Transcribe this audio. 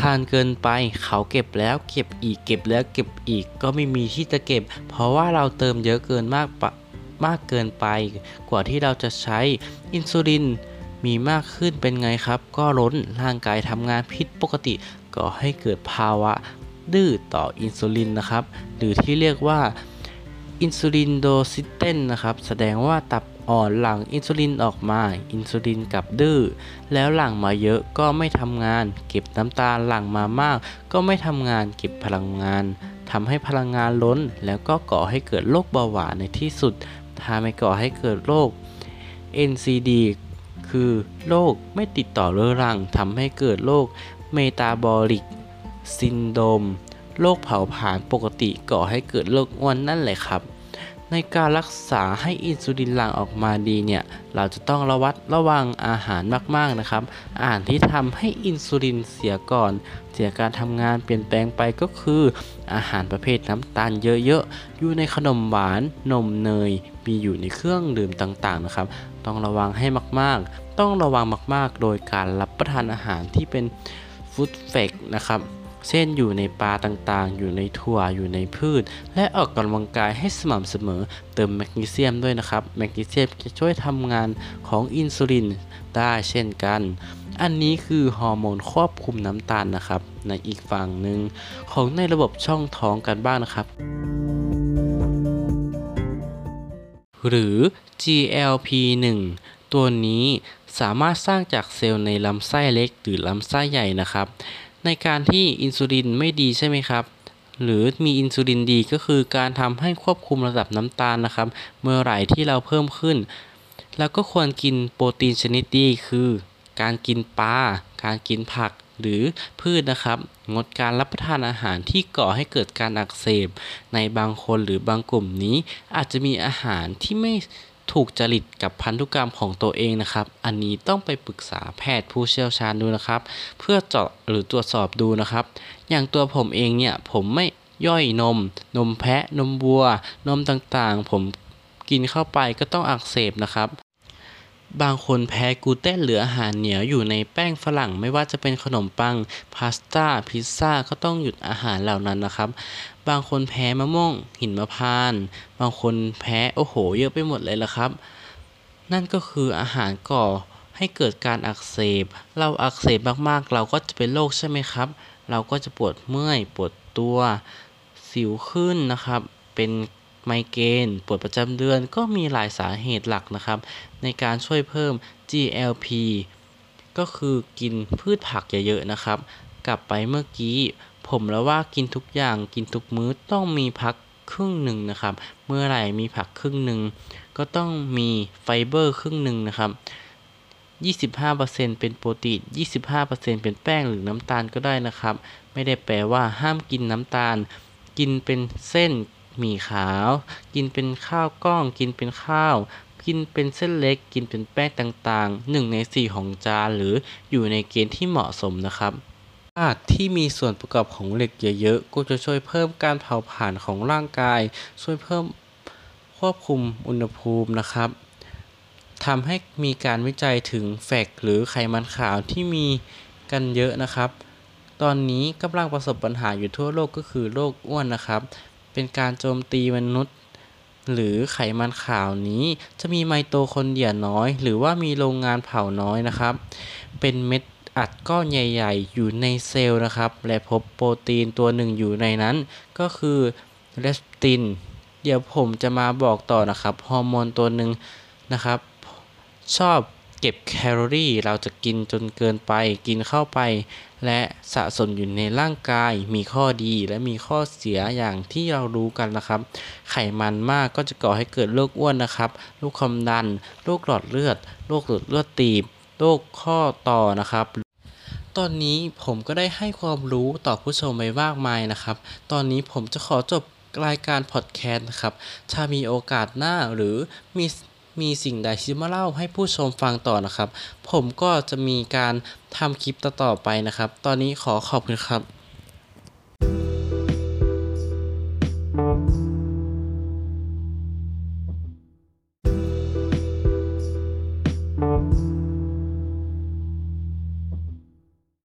ทานเกินไปเขาเก็บแล้วเก็บอีกเก็บแล้วเก็บอีกก็ไม่มีที่จะเก็บ เพราะว่าเราเติมเยอะเกินมากปะมากเกินไป กว่าที่เราจะใช้อินซูลินมีมากขึ้นเป็นไงครับ ก็ล้นร่างกายทำงานผิดปกติก่อให้เกิดภาวะดื้อต่ออินซูลินนะครับ หรือที่เรียกว่าอินซูลินโดซิเตนนะครับ แสดงว่าตับ อ่อนหลั่งอินซูลินออกมา อินซูลินก็ดื้อ แล้วหลั่งมาเยอะก็ไม่ทำงาน เก็บน้ำตาลหลั่งมามาก ก็ไม่ทำงานเก็บพลังงานทำให้พลังงานล้น แล้วก็ก่อให้เกิดโรคเบาหวานในที่สุด ถ้าไม่ก่อให้เกิดโรค NCD คือโรคไม่ติดต่อเรื้อรังทำให้เกิดโรค metabolic syndrome โรคเผาผลาญปกติก่อให้เกิดโรคอ้วนนั่นแหละครับ ในการรักษาให้อินซูลินหลั่งออกมาดีเนี่ย เราจะต้องระวัดระวังอาหารมากๆนะครับ อาหารที่ทำให้อินซูลินเสียก่อน เสียการทำงานเปลี่ยนแปลงไปก็คือ อาหารประเภทน้ำตาลเยอะๆ อยู่ในขนมหวาน นมเนย มีอยู่ในเครื่องดื่มต่างๆนะครับ ต้องระวังให้มากๆ ต้องระวังมากๆ โดยการรับประทานอาหารที่เป็นฟู้ดเฟกนะครับ เช่นอยู่ในปลาต่างๆ อยู่ในถั่ว อยู่ในพืช และออกกำลังกายให้สม่ำเสมอ เติมแมกนีเซียมด้วยนะครับ แมกนีเซียมจะช่วยทำงานของอินซูลินได้เช่นกัน อันนี้คือฮอร์โมนควบคุมน้ำตาลนะครับ ในอีกฝั่งหนึ่งของในระบบช่องท้องกันบ้างนะครับ หรือ GLP-1 ตัวนี้สามารถสร้างจากเซลล์ในลำไส้เล็กหรือลำไส้ใหญ่นะครับ ในการที่อินซูลินไม่ดีใช่ไหมครับ หรือมีอินซูลินดีก็คือการทำให้ควบคุมระดับน้ำตาลนะครับ เมื่อไหร่ที่เราเพิ่มขึ้น แล้วก็ควรกินโปรตีนชนิดดีคือ การกินปลา การกินผักหรือพืชนะครับ งดการรับประทานอาหารที่ก่อให้เกิดการอักเสบ ในบางคนหรือบางกลุ่มนี้อาจจะมีอาหารที่ไม่ ถูกจริตกับพันธุกรรมของตัวเองนะครับ อันนี้ต้องไปปรึกษาแพทย์ผู้เชี่ยวชาญดูนะครับ เพื่อเจาะหรือตรวจสอบดูนะครับ อย่างตัวผมเองเนี่ยผมไม่ย่อยนม นมแพะ นมวัว นมต่างๆ ผมกินเข้าไปก็ต้องอักเสบนะครับ บางคนแพ้กูเตนหรืออาหารเหนียวอยู่ในแป้งฝรั่ง ไม่ว่าจะเป็นขนมปัง พาสต้า พิซซ่า ก็ต้องหยุดอาหารเหล่านั้นนะครับ บางคนแพ้มะม่วง หินมะพร้าน บางคนแพ้โอ้โห เยอะไปหมดเลยละครับ นั่นก็คืออาหารก่อให้เกิดการอักเสบ เราอักเสบมากๆ เราก็จะเป็นโรคใช่ไหมครับ เราก็จะปวดเมื่อย ปวดตัว สิวขึ้นนะครับ เป็น ไมเกรนปวดประจำเดือนก็มีหลายสาเหตุหลักนะครับ ในการช่วยเพิ่ม GLP ก็คือกินพืชผักเยอะๆนะครับ กลับไปเมื่อกี้ ผมแล้วว่ากินทุกอย่างกินทุกมื้อต้องมีพักครึ่งหนึ่งนะครับ เมื่อไหร่มีผักครึ่งหนึ่งก็ต้องมีไฟเบอร์ครึ่งหนึ่งนะครับ25%เป็นโปรตีน 25%เป็นแป้งหรือน้ำตาลก็ได้นะครับ ไม่ได้แปลว่าห้ามกินน้ำตาล กินเป็นเส้น หมี่ขาว กินเป็นข้าวกล้อง กินเป็นข้าว กินเป็นเส้นเล็ก กินเป็นแป้งต่างๆ 1 ใน 4 ของจานหรืออยู่ในเกณฑ์ที่เหมาะสมนะครับธาตุที่มีส่วนประกอบของเหล็กเยอะๆ ก็จะช่วยเพิ่มการเผาผลาญของร่างกาย ช่วยเพิ่มควบคุมอุณหภูมินะครับทำให้มีการวิจัยถึงแฟกหรือไขมันขาวที่มีกันเยอะนะครับ ตอนนี้กำลังประสบปัญหาอยู่ทั่วโลกก็คือโรคอ้วนนะครับ เป็นการโจมตีมนุษย์ หรือไขมันขาวนี้จะมีไมโตคอนเดรียน้อย หรือว่ามีโรงงานเผาน้อยนะครับ เป็นเม็ดอัดก้อนใหญ่ ๆ อยู่ในเซลล์นะครับ และพบโปรตีนตัวหนึ่งอยู่ในนั้น ก็คือเลปติน เดี๋ยวผมจะมาบอกต่อนะครับ ฮอร์โมนตัวหนึ่งนะครับ ชอบ เก็บแคลอรี่เราจะกินจนเกินไปกินเข้าไป และสะสมอยู่ในร่างกายมีข้อดีและมีข้อเสียอย่างที่เรารู้กันนะครับ ไขมันมากก็จะก่อให้เกิดโรคอ้วนนะครับโรคความดันโรคหลอดเลือดโรคหลอดเลือดตีบโรคข้อต่อนะครับตอนนี้ผมก็ได้ให้ความรู้ต่อผู้ชมไปมากมายนะครับ ตอนนี้ผมจะขอจบรายการพอดแคสต์นะครับ ถ้ามีโอกาสหน้าหรือมี มีสิ่งใดที่มาเล่าให้ผู้ชมฟังต่อนะครับ ผมก็จะมีการทำคลิปต่อๆไปนะครับ ตอนนี้ขอขอบคุณครับ